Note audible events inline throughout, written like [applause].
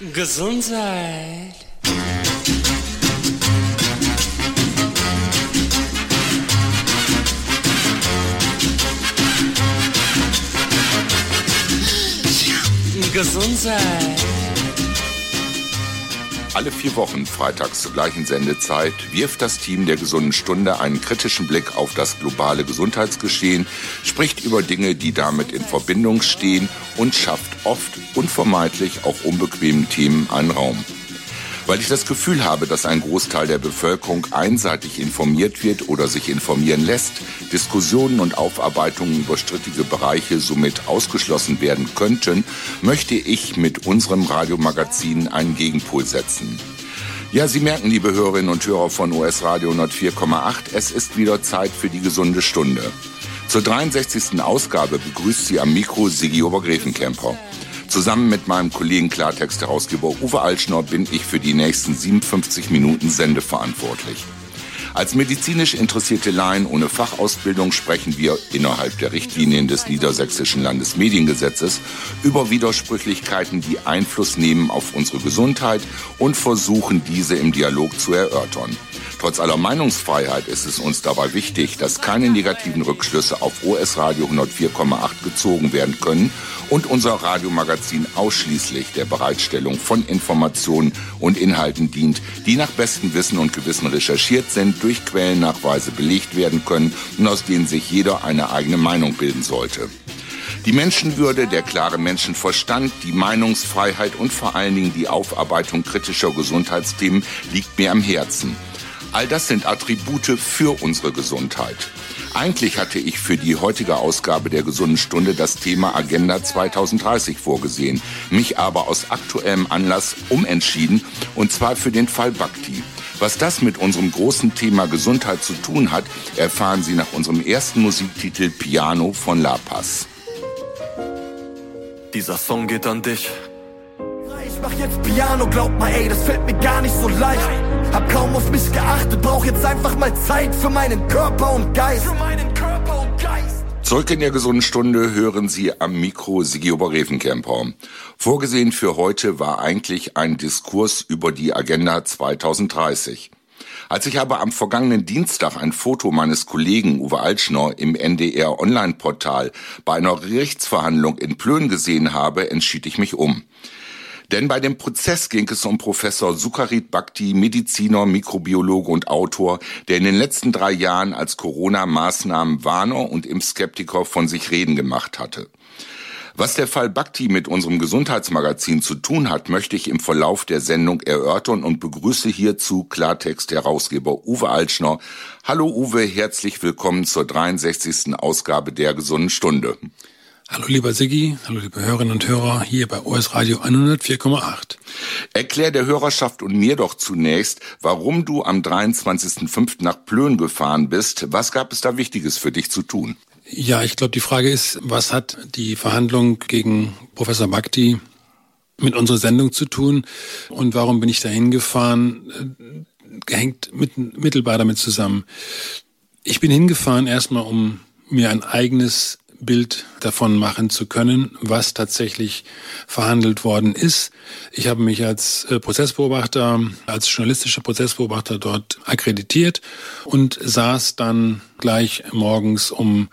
Gesundheit. Gesundheit. Alle vier Wochen, freitags zur gleichen Sendezeit, wirft das Team der gesunden Stunde einen kritischen Blick auf das globale Gesundheitsgeschehen, spricht über Dinge, die damit in Verbindung stehen und schafft oft unvermeidlich auch unbequemen Themen einen Raum weil ich das Gefühl habe, dass ein Großteil der Bevölkerung einseitig informiert wird oder sich informieren lässt, Diskussionen und Aufarbeitungen über strittige Bereiche somit ausgeschlossen werden könnten, möchte ich mit unserem Radiomagazin einen Gegenpol setzen. Ja, Sie merken, liebe Hörerinnen und Hörer von US Radio 104,8, es ist wieder Zeit für die gesunde Stunde. Zur 63. Ausgabe begrüßt Sie am Mikro Sigi Obergräfenkämper. Zusammen mit meinem Kollegen Klartext-Herausgeber Uwe Altschnor bin ich für die nächsten 57 Minuten Sende verantwortlich. Als medizinisch interessierte Laien ohne Fachausbildung sprechen wir innerhalb der Richtlinien des Niedersächsischen Landesmediengesetzes über Widersprüchlichkeiten, die Einfluss nehmen auf unsere Gesundheit und versuchen, diese im Dialog zu erörtern. Trotz aller Meinungsfreiheit ist es uns dabei wichtig, dass keine negativen Rückschlüsse auf OS Radio 104,8 gezogen werden können und unser Radiomagazin ausschließlich der Bereitstellung von Informationen und Inhalten dient, die nach bestem Wissen und Gewissen recherchiert sind, durch Quellennachweise belegt werden können und aus denen sich jeder eine eigene Meinung bilden sollte. Die Menschenwürde, der klare Menschenverstand, die Meinungsfreiheit und vor allen Dingen die Aufarbeitung kritischer Gesundheitsthemen liegt mir am Herzen. All das sind Attribute für unsere Gesundheit. Eigentlich hatte ich für die heutige Ausgabe der Gesunden Stunde das Thema Agenda 2030 vorgesehen, mich aber aus aktuellem Anlass umentschieden, und zwar für den Fall Bhakti. Was das mit unserem großen Thema Gesundheit zu tun hat, erfahren Sie nach unserem ersten Musiktitel Piano von La Paz. Dieser Song geht an dich. Ich mach jetzt Piano, glaub mal, ey, das fällt mir gar nicht so leicht. Hab kaum auf mich geachtet, brauch jetzt einfach mal Zeit für meinen Körper und Geist. Für meinen Körper und Geist. Zurück in der gesunden Stunde hören Sie am Mikro Sigi Oberrevenkemper. Vorgesehen für heute war eigentlich ein Diskurs über die Agenda 2030. Als ich aber am vergangenen Dienstag ein Foto meines Kollegen Uwe Altschner im NDR Online-Portal bei einer Gerichtsverhandlung in Plön gesehen habe, entschied ich mich um. Denn bei dem Prozess ging es um Professor Sukharit Bhakti, Mediziner, Mikrobiologe und Autor, der in den letzten drei Jahren als Corona-Maßnahmen Warner und Impfskeptiker von sich reden gemacht hatte. Was der Fall Bhakti mit unserem Gesundheitsmagazin zu tun hat, möchte ich im Verlauf der Sendung erörtern und begrüße hierzu Klartext-Herausgeber Uwe Altschner. Hallo Uwe, herzlich willkommen zur 63. Ausgabe der Gesunden Stunde. Hallo lieber Siggi, hallo liebe Hörerinnen und Hörer hier bei OS Radio 104,8. Erklär der Hörerschaft und mir doch zunächst, warum du am 23.05. nach Plön gefahren bist. Was gab es da Wichtiges für dich zu tun? Ja, ich glaube, die Frage ist, was hat die Verhandlung gegen Professor Bhakti mit unserer Sendung zu tun und warum bin ich da hingefahren? Hängt mit, mittelbar damit zusammen. Ich bin hingefahren erstmal, um mir ein eigenes Bild davon machen zu können, was tatsächlich verhandelt worden ist. Ich habe mich als äh, Prozessbeobachter, als journalistischer Prozessbeobachter dort akkreditiert und saß dann gleich morgens um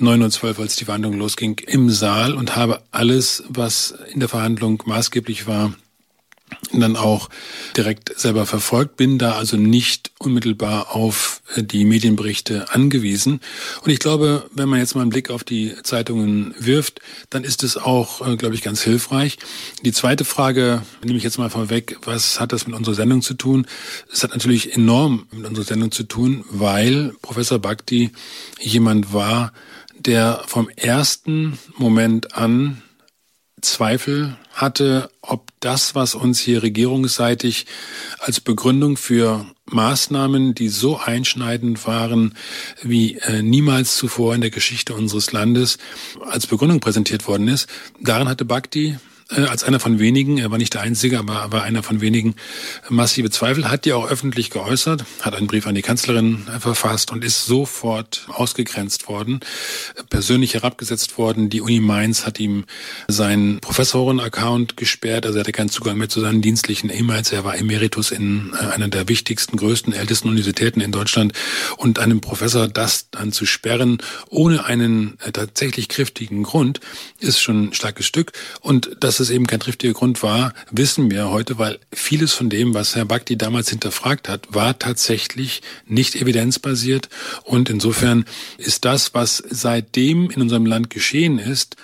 9.12 Uhr, als die Verhandlung losging, im Saal und habe alles, was in der Verhandlung maßgeblich war, dann auch direkt selber verfolgt, bin da also nicht unmittelbar auf äh, die Medienberichte angewiesen. Und ich glaube, wenn man jetzt mal einen Blick auf die Zeitungen wirft, dann ist es auch, äh, glaube ich, ganz hilfreich. Die zweite Frage nehme ich jetzt mal vorweg, was hat das mit unserer Sendung zu tun? Es hat natürlich enorm mit unserer Sendung zu tun, weil Professor Bhakti jemand war, der vom ersten Moment an Zweifel hatte, ob das, was uns hier regierungsseitig als Begründung für Maßnahmen, die so einschneidend waren wie äh, niemals zuvor in der Geschichte unseres Landes, als Begründung präsentiert worden ist, daran hatte Bhakti als einer von wenigen, er war nicht der Einzige, aber war einer von wenigen, massive Zweifel, hat die auch öffentlich geäußert, hat einen Brief an die Kanzlerin verfasst und ist sofort ausgegrenzt worden, persönlich herabgesetzt worden. Die Uni Mainz hat ihm seinen Professoren-Account gesperrt, also er hatte keinen Zugang mehr zu seinen dienstlichen E-Mails. Er war Emeritus in äh, einer der wichtigsten, größten, ältesten Universitäten in Deutschland und einem Professor das dann zu sperren, ohne einen äh, tatsächlich kräftigen Grund, ist schon ein starkes Stück. Und dass es eben kein triftiger Grund war, wissen wir heute, weil vieles von dem, was Herr Bakti damals hinterfragt hat, war tatsächlich nicht evidenzbasiert. Und insofern ist das, was seitdem in unserem Land geschehen ist,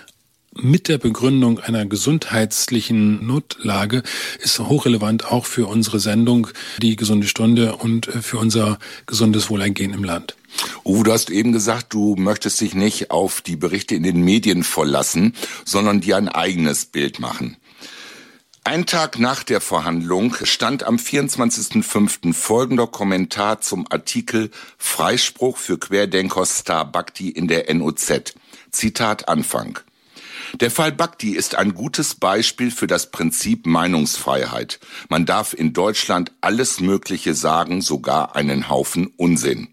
mit der Begründung einer gesundheitlichen Notlage ist hochrelevant auch für unsere Sendung, die gesunde Stunde und äh, für unser gesundes Wohlergehen im Land. Uwe, du hast eben gesagt, du möchtest dich nicht auf die Berichte in den Medien verlassen, sondern dir ein eigenes Bild machen. Ein Tag nach der Verhandlung stand am 24.05. folgender Kommentar zum Artikel Freispruch für Querdenker Star Bhakti in der NOZ. Zitat Anfang. Der Fall Bhakti ist ein gutes Beispiel für das Prinzip Meinungsfreiheit. Man darf in Deutschland alles Mögliche sagen, sogar einen Haufen Unsinn.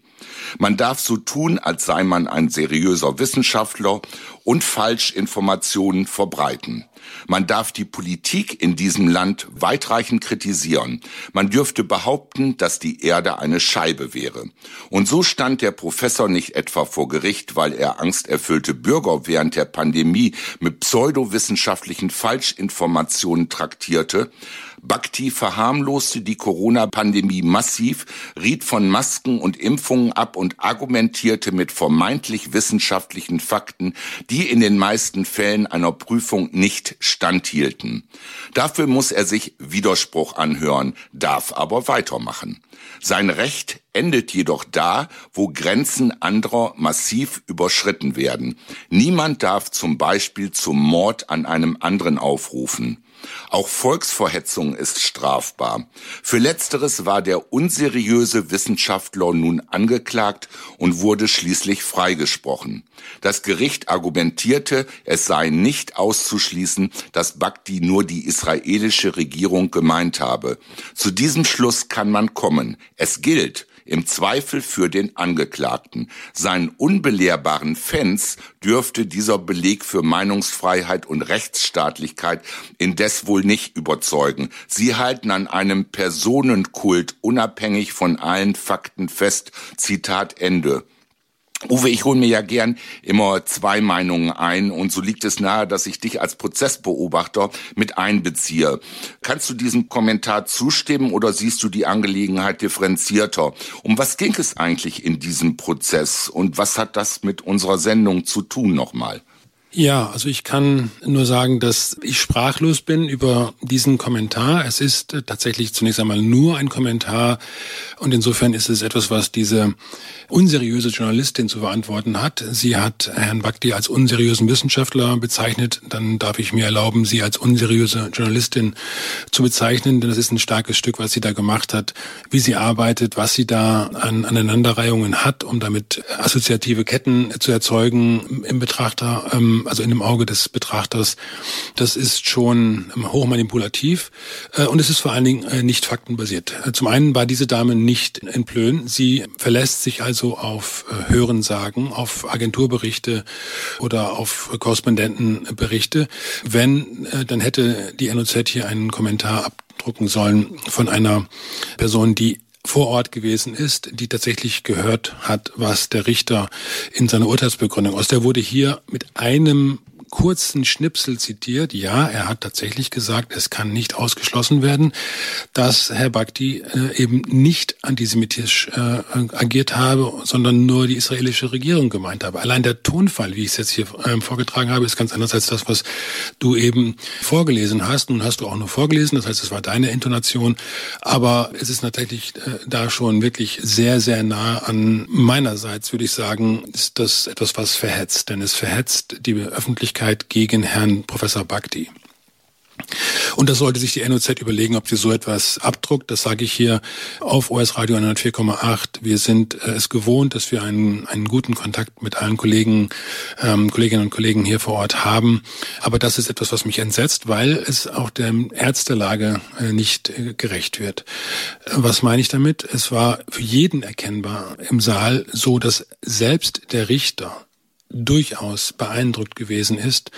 Man darf so tun, als sei man ein seriöser Wissenschaftler und Falschinformationen verbreiten. Man darf die Politik in diesem Land weitreichend kritisieren. Man dürfte behaupten, dass die Erde eine Scheibe wäre. Und so stand der Professor nicht etwa vor Gericht, weil er angsterfüllte Bürger während der Pandemie mit pseudowissenschaftlichen Falschinformationen traktierte, Bhakti verharmloste die Corona-Pandemie massiv, riet von Masken und Impfungen ab und argumentierte mit vermeintlich wissenschaftlichen Fakten, die in den meisten Fällen einer Prüfung nicht standhielten. Dafür muss er sich Widerspruch anhören, darf aber weitermachen. Sein Recht endet jedoch da, wo Grenzen anderer massiv überschritten werden. Niemand darf zum Beispiel zum Mord an einem anderen aufrufen. Auch Volksverhetzung ist strafbar. Für letzteres war der unseriöse Wissenschaftler nun angeklagt und wurde schließlich freigesprochen. Das Gericht argumentierte, es sei nicht auszuschließen, dass Bhakti nur die israelische Regierung gemeint habe. Zu diesem Schluss kann man kommen. Es gilt, im Zweifel für den Angeklagten. Seinen unbelehrbaren Fans dürfte dieser Beleg für Meinungsfreiheit und Rechtsstaatlichkeit indes wohl nicht überzeugen. Sie halten an einem Personenkult unabhängig von allen Fakten fest. Zitat Ende. Uwe, ich hole mir ja gern immer zwei Meinungen ein und so liegt es nahe, dass ich dich als Prozessbeobachter mit einbeziehe. Kannst du diesem Kommentar zustimmen oder siehst du die Angelegenheit differenzierter? Um was ging es eigentlich in diesem Prozess und was hat das mit unserer Sendung zu tun nochmal? Ja, also ich kann nur sagen, dass ich sprachlos bin über diesen Kommentar. Es ist äh, tatsächlich zunächst einmal nur ein Kommentar und insofern ist es etwas, was diese unseriöse Journalistin zu verantworten hat. Sie hat Herrn Bhakti als unseriösen Wissenschaftler bezeichnet. Dann darf ich mir erlauben, sie als unseriöse Journalistin zu bezeichnen, denn das ist ein starkes Stück, was sie da gemacht hat, wie sie arbeitet, was sie da an Aneinanderreihungen hat, um damit assoziative Ketten zu erzeugen im Betrachter. Ähm, also in dem Auge des Betrachters, das ist schon hochmanipulativ äh, und es ist vor allen Dingen äh, nicht faktenbasiert. Äh, zum einen war diese Dame nicht in Plön. Sie verlässt sich also auf Hörensagen, auf Agenturberichte oder auf Korrespondentenberichte. Wenn, dann hätte die NOZ hier einen Kommentar abdrucken sollen von einer Person, die vor Ort gewesen ist, die tatsächlich gehört hat, was der Richter in seiner Urteilsbegründung aus. Der wurde hier mit einem kurzen Schnipsel zitiert. Ja, er hat tatsächlich gesagt, es kann nicht ausgeschlossen werden, dass Herr Bhakti äh, eben nicht antisemitisch äh, agiert habe, sondern nur die israelische Regierung gemeint habe. Allein der Tonfall, wie ich es jetzt hier ähm, vorgetragen habe, ist ganz anders als das, was du eben vorgelesen hast. Nun hast du auch nur vorgelesen, das heißt, es war deine Intonation. Aber es ist natürlich äh, da schon wirklich sehr, sehr nah an meinerseits, würde ich sagen, ist das etwas, was verhetzt. Denn es verhetzt die Öffentlichkeit Öffentlichkeit gegen Herrn Professor Bhakti. Und Und das sollte sich die NOZ überlegen, ob sie so etwas abdruckt. Das sage ich hier auf OS Radio 104,8. Wir sind äh, es gewohnt, dass wir einen, einen guten Kontakt mit allen Kollegen, ähm, Kolleginnen und Kollegen hier vor Ort haben. Aber das ist etwas, was mich entsetzt, weil es auch der Ärztelage äh, nicht äh, gerecht wird. Was meine ich damit? Es war für jeden erkennbar im Saal so, dass selbst der Richter durchaus beeindruckt gewesen ist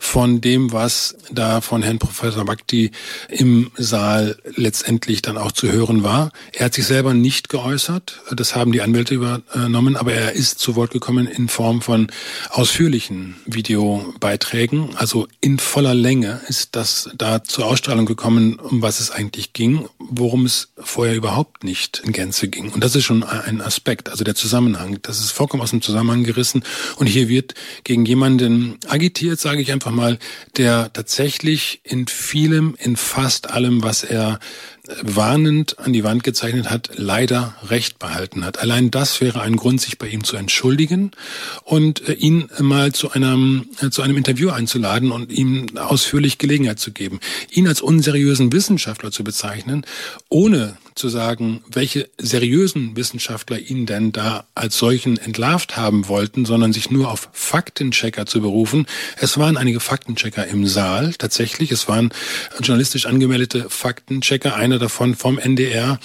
von dem, was da von Herrn Professor Bhakti im Saal letztendlich dann auch zu hören war. Er hat sich selber nicht geäußert, das haben die Anwälte übernommen, aber er ist zu Wort gekommen in Form von ausführlichen Videobeiträgen, also in voller Länge ist das da zur Ausstrahlung gekommen, um was es eigentlich ging, worum es vorher überhaupt nicht in Gänze ging. Und das ist schon ein Aspekt, also der Zusammenhang. Das ist vollkommen aus dem Zusammenhang gerissen. Und hier hier wird gegen jemanden agitiert, sage ich einfach mal, der tatsächlich in vielem, in fast allem, was er warnend an die Wand gezeichnet hat, leider Recht behalten hat. Allein das wäre ein Grund, sich bei ihm zu entschuldigen und äh, ihn mal zu einem, äh, zu einem Interview einzuladen und ihm ausführlich Gelegenheit zu geben. Ihn als unseriösen Wissenschaftler zu bezeichnen, ohne zu sagen, welche seriösen Wissenschaftler ihn denn da als solchen entlarvt haben wollten, sondern sich nur auf Faktenchecker zu berufen. Es waren einige Faktenchecker im Saal, tatsächlich. Es waren journalistisch angemeldete Faktenchecker. Einer davon vom NDR,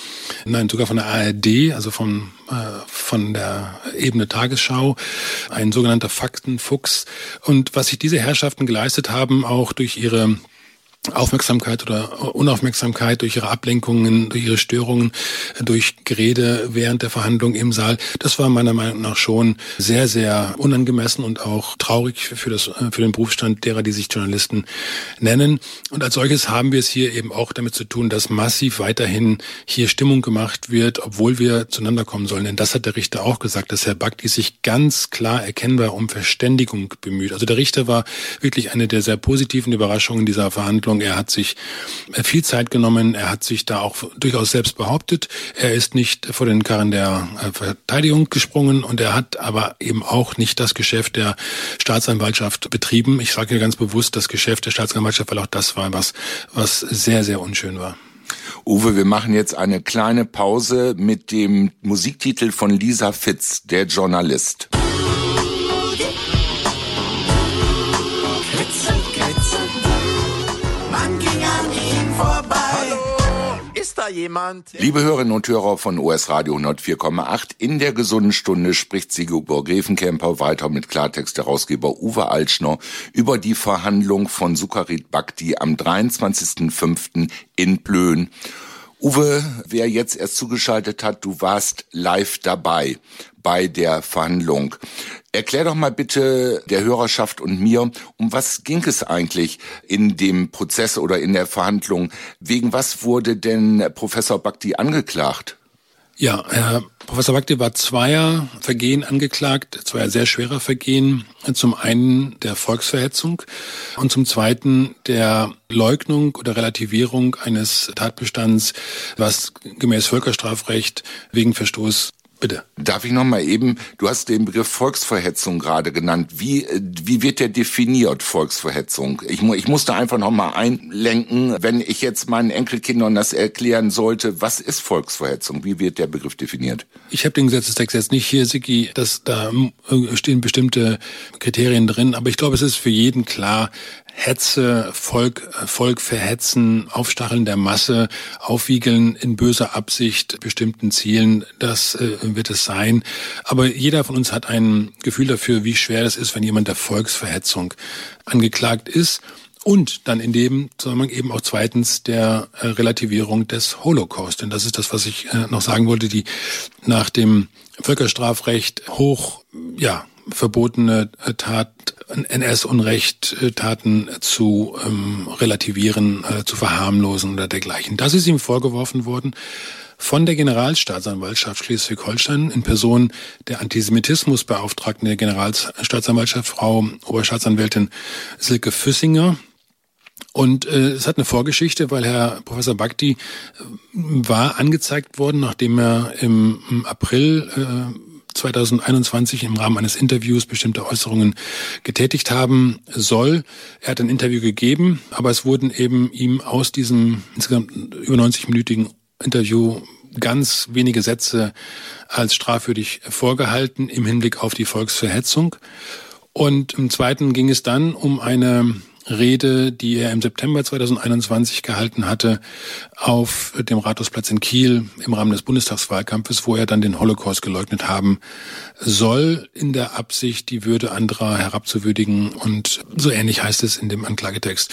nein, sogar von der ARD, also vom, äh, von der Ebene Tagesschau, ein sogenannter Faktenfuchs. Und was sich diese Herrschaften geleistet haben, auch durch ihre Aufmerksamkeit oder Unaufmerksamkeit durch ihre Ablenkungen, durch ihre Störungen, durch Gerede während der Verhandlung im Saal. Das war meiner Meinung nach schon sehr, sehr unangemessen und auch traurig für, das, für den Berufsstand derer, die sich Journalisten nennen. Und als solches haben wir es hier eben auch damit zu tun, dass massiv weiterhin hier Stimmung gemacht wird, obwohl wir zueinander kommen sollen. Denn das hat der Richter auch gesagt, dass Herr Bakti sich ganz klar erkennbar um Verständigung bemüht. Also der Richter war wirklich eine der sehr positiven Überraschungen dieser Verhandlung Verhandlung. Er hat sich äh, viel Zeit genommen. Er hat sich da auch durchaus selbst behauptet. Er ist nicht vor den Karren der äh, Verteidigung gesprungen und er hat aber eben auch nicht das Geschäft der Staatsanwaltschaft betrieben. Ich sage hier ganz bewusst das Geschäft der Staatsanwaltschaft, weil auch das war was, was sehr, sehr unschön war. Uwe, wir machen jetzt eine kleine Pause mit dem Musiktitel von Lisa Fitz, der Journalist. Jemand? Liebe Hörerinnen und Hörer von OS Radio 104,8, in der gesunden Stunde spricht Sigurd Grevenkemper weiter mit Klartext-Herausgeber Uwe Altschner über die Verhandlung von Sukarit Bhakti am 23.05. in Plön. Uwe, wer jetzt erst zugeschaltet hat, du warst live dabei bei der Verhandlung. Erklär doch mal bitte der Hörerschaft und mir, um was ging es eigentlich in dem Prozess oder in der Verhandlung? Wegen was wurde denn Professor Bhakti angeklagt? Ja, Herr Professor Bhakti war zweier Vergehen angeklagt, zweier sehr schwerer Vergehen. Zum einen der Volksverhetzung und zum zweiten der Leugnung oder Relativierung eines Tatbestands, was gemäß Völkerstrafrecht wegen Verstoß Bitte. Darf ich noch mal eben, du hast den Begriff Volksverhetzung gerade genannt. Wie, wie wird der definiert, Volksverhetzung? Ich, ich muss da einfach noch mal einlenken, wenn ich jetzt meinen Enkelkindern das erklären sollte, was ist Volksverhetzung? Wie wird der Begriff definiert? Ich habe den Gesetzestext jetzt nicht hier, Siki, dass da äh, stehen bestimmte Kriterien drin, aber ich glaube, es ist für jeden klar, Hetze, Volk, Volk verhetzen, Aufstacheln der Masse, Aufwiegeln in böser Absicht bestimmten Zielen, das äh, wird es sein. Aber jeder von uns hat ein Gefühl dafür, wie schwer es ist, wenn jemand der Volksverhetzung angeklagt ist. Und dann in dem Zusammenhang eben auch zweitens der äh, Relativierung des Holocaust. Denn das ist das, was ich äh, noch sagen wollte, die nach dem Völkerstrafrecht hoch, ja, verbotene äh, Tat, NS-Unrecht, äh, Taten zu ähm, relativieren, äh, zu verharmlosen oder dergleichen. Das ist ihm vorgeworfen worden von der Generalstaatsanwaltschaft Schleswig-Holstein in Person der Antisemitismusbeauftragten der Generalstaatsanwaltschaft, Frau Oberstaatsanwältin Silke Füssinger. Und äh, es hat eine Vorgeschichte, weil Herr Professor Bhakti äh, war angezeigt worden, nachdem er im, im April äh, 2021 im Rahmen eines Interviews bestimmte Äußerungen getätigt haben soll. Er hat ein Interview gegeben, aber es wurden eben ihm aus diesem insgesamt über 90-minütigen Interview ganz wenige Sätze als strafwürdig vorgehalten im Hinblick auf die Volksverhetzung. Und im zweiten ging es dann um eine Rede, die er im September 2021 gehalten hatte auf dem Rathausplatz in Kiel im Rahmen des Bundestagswahlkampfes, wo er dann den Holocaust geleugnet haben soll, in der Absicht, die Würde anderer herabzuwürdigen. Und so ähnlich heißt es in dem Anklagetext.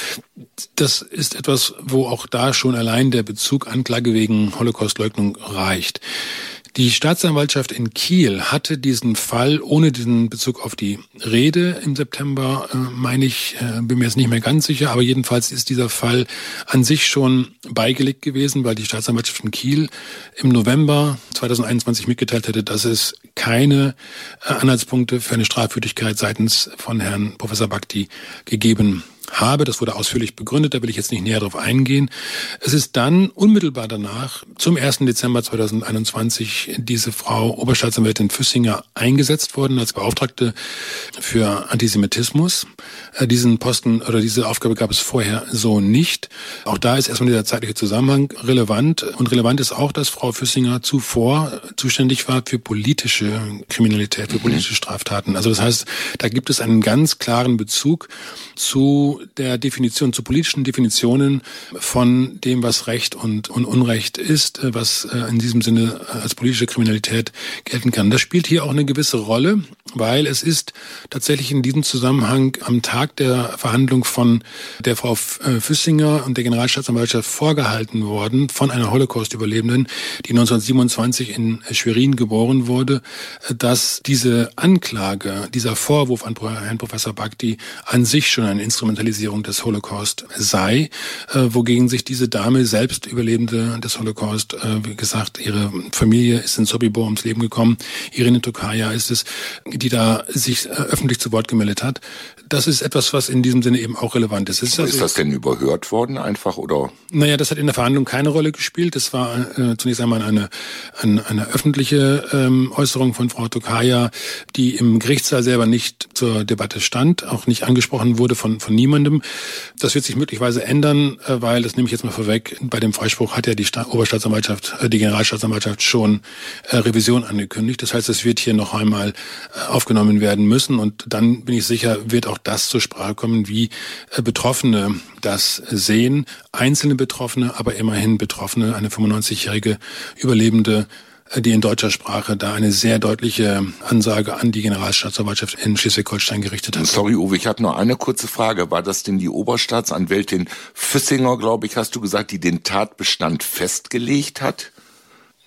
Das ist etwas, wo auch da schon allein der Bezug Anklage wegen Holocaustleugnung reicht. Die Staatsanwaltschaft in Kiel hatte diesen Fall ohne diesen Bezug auf die Rede im September, äh, meine ich, äh, bin mir jetzt nicht mehr ganz sicher, aber jedenfalls ist dieser Fall an sich schon beigelegt gewesen, weil die Staatsanwaltschaft in Kiel im November 2021 mitgeteilt hätte, dass es keine äh, Anhaltspunkte für eine Strafwürdigkeit seitens von Herrn Professor Bhakti gegeben habe. Das wurde ausführlich begründet, da will ich jetzt nicht näher darauf eingehen. Es ist dann unmittelbar danach, zum 1. Dezember 2021, diese Frau Oberstaatsanwältin Füssinger eingesetzt worden als Beauftragte für Antisemitismus. Äh, diesen Posten oder diese Aufgabe gab es vorher so nicht. Auch da ist erstmal dieser zeitliche Zusammenhang relevant. Und relevant ist auch, dass Frau Füssinger zuvor zuständig war für politische Kriminalität, für politische Straftaten. Also das heißt, da gibt es einen ganz klaren Bezug zu der Definition, zu politischen Definitionen von dem, was Recht und, und Unrecht ist, äh, was äh, in diesem Sinne äh, als politische Kriminalität gelten kann. Das spielt hier auch eine gewisse Rolle, weil es ist tatsächlich in diesem Zusammenhang am Tag der Verhandlung von der Frau Füssinger und der Generalstaatsanwaltschaft vorgehalten worden von einer Holocaust-Überlebenden, die 1927 in Schwerin geboren wurde, dass diese Anklage, dieser Vorwurf an Herrn Professor Bhakti an sich schon ein Instrumentalisierung des Holocaust sei, äh, wogegen sich diese Dame, selbst Überlebende des Holocaust, äh, wie gesagt, ihre Familie ist in Sobibor ums Leben gekommen, Irene Tokaja ist es, die da sich äh, öffentlich zu Wort gemeldet hat. Das ist etwas, was in diesem Sinne eben auch relevant ist. Ist, also, ist das denn überhört worden einfach oder? Naja, das hat in der Verhandlung keine Rolle gespielt. Das war äh, zunächst einmal eine, eine, eine öffentliche ähm, Äußerung von Frau Tokaja, die im Gerichtssaal selber nicht zur Debatte stand, auch nicht angesprochen wurde von, von niemandem. Das wird sich möglicherweise ändern, äh, weil, das nehme ich jetzt mal vorweg, bei dem Freispruch hat ja die Oberstaatsanwaltschaft, äh, die Generalstaatsanwaltschaft schon äh, Revision angekündigt. Das heißt, es wird hier noch einmal aufgenommen werden müssen und dann bin ich sicher, wird auch das zur Sprache kommen, wie Betroffene das sehen. Einzelne Betroffene, aber immerhin Betroffene, eine 95-jährige Überlebende die in deutscher Sprache da eine sehr deutliche Ansage an die Generalstaatsanwaltschaft in Schleswig-Holstein gerichtet hat. Sorry, Uwe, ich habe nur eine kurze Frage. War das denn die Oberstaatsanwältin Füssinger, glaube ich, hast du gesagt, die den Tatbestand festgelegt hat?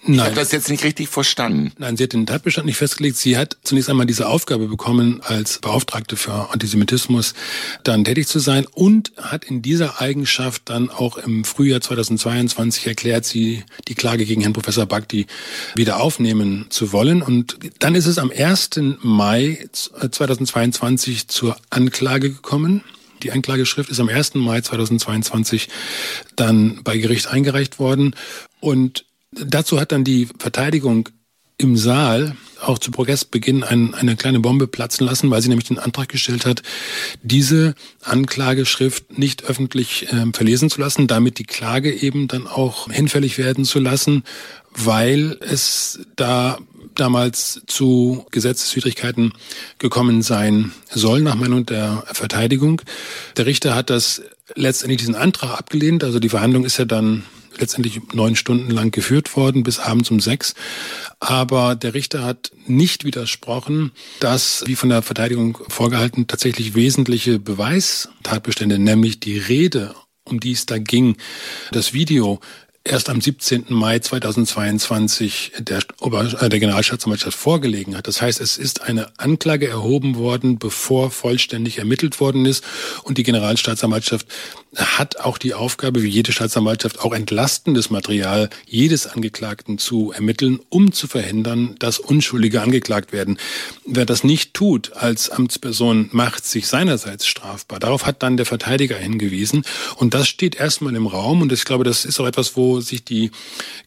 Nein. Ich habe das jetzt nicht richtig verstanden. Nein, sie hat den Tatbestand nicht festgelegt. Sie hat zunächst einmal diese Aufgabe bekommen, als Beauftragte für Antisemitismus dann tätig zu sein und hat in dieser Eigenschaft dann auch im Frühjahr 2022 erklärt, sie die Klage gegen Herrn Professor Bhakti wieder aufnehmen zu wollen. Und dann ist es am 1. Mai 2022 zur Anklage gekommen. Die Anklageschrift ist am 1. Mai 2022 dann bei Gericht eingereicht worden. Und Dazu hat dann die Verteidigung im Saal auch zu Progressbeginn ein, eine kleine Bombe platzen lassen, weil sie nämlich den Antrag gestellt hat, diese Anklageschrift nicht öffentlich äh, verlesen zu lassen, damit die Klage eben dann auch hinfällig werden zu lassen, weil es da damals zu Gesetzeswidrigkeiten gekommen sein soll, nach Meinung der Verteidigung. Der Richter hat das letztendlich diesen Antrag abgelehnt. Also die Verhandlung ist ja dann letztendlich neun Stunden lang geführt worden, bis abends um sechs. Aber der Richter hat nicht widersprochen, dass, wie von der Verteidigung vorgehalten, tatsächlich wesentliche Beweistatbestände, nämlich die Rede, um die es da ging, das Video, erst am 17. Mai 2022 der, Ober äh, der Generalstaatsanwaltschaft vorgelegen hat. Das heißt, es ist eine Anklage erhoben worden, bevor vollständig ermittelt worden ist und die Generalstaatsanwaltschaft hat auch die Aufgabe, wie jede Staatsanwaltschaft, auch entlastendes Material jedes Angeklagten zu ermitteln, um zu verhindern, dass Unschuldige angeklagt werden. Wer das nicht tut als Amtsperson, macht sich seinerseits strafbar. Darauf hat dann der Verteidiger hingewiesen. Und das steht erstmal im Raum. Und ich glaube, das ist auch etwas, wo sich die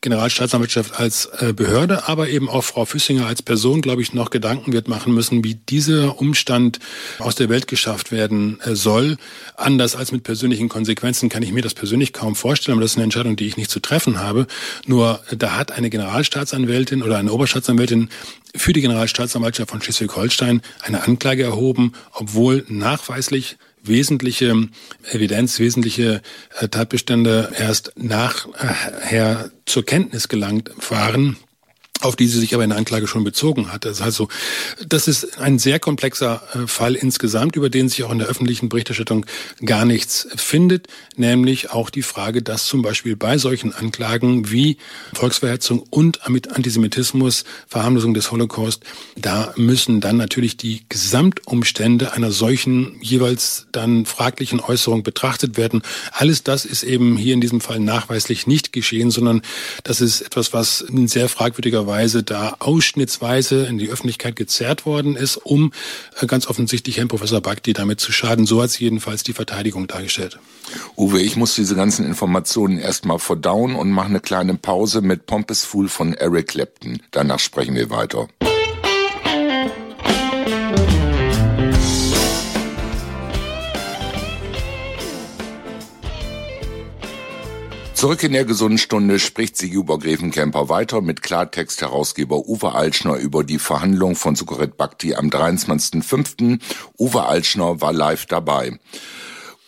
Generalstaatsanwaltschaft als äh, Behörde, aber eben auch Frau Füssinger als Person, glaube ich, noch Gedanken wird machen müssen, wie dieser Umstand aus der Welt geschafft werden äh, soll. Anders als mit persönlichen Konsequenzen kann ich mir das persönlich kaum vorstellen, aber das ist eine Entscheidung, die ich nicht zu treffen habe. Nur da hat eine Generalstaatsanwältin oder eine Oberstaatsanwältin für die Generalstaatsanwaltschaft von Schleswig-Holstein eine Anklage erhoben, obwohl nachweislich wesentliche Evidenz, wesentliche äh, Tatbestände erst nachher zur Kenntnis gelangt waren auf die sie sich aber in der Anklage schon bezogen hat. Das, also, das ist ein sehr komplexer äh, Fall insgesamt, über den sich auch in der öffentlichen Berichterstattung gar nichts findet, nämlich auch die Frage, dass zum Beispiel bei solchen Anklagen wie Volksverhetzung und Antisemitismus, Verharmlosung des Holocaust, da müssen dann natürlich die Gesamtumstände einer solchen jeweils dann fraglichen Äußerung betrachtet werden. Alles das ist eben hier in diesem Fall nachweislich nicht geschehen, sondern das ist etwas, was in sehr fragwürdiger Weise da ausschnittsweise in die Öffentlichkeit gezerrt worden ist, um äh, ganz offensichtlich Herrn Professor Bakti damit zu schaden. So hat es jedenfalls die Verteidigung dargestellt. Uwe, ich muss diese ganzen Informationen erstmal verdauen und mache eine kleine Pause mit Pompous Fool von Eric Clapton. Danach sprechen wir weiter. Zurück in der gesunden Stunde spricht sie über Grevenkemper weiter mit Klartext-Herausgeber Uwe Altschner über die Verhandlung von Sukaret Bhakti am 23.05. Uwe Altschner war live dabei.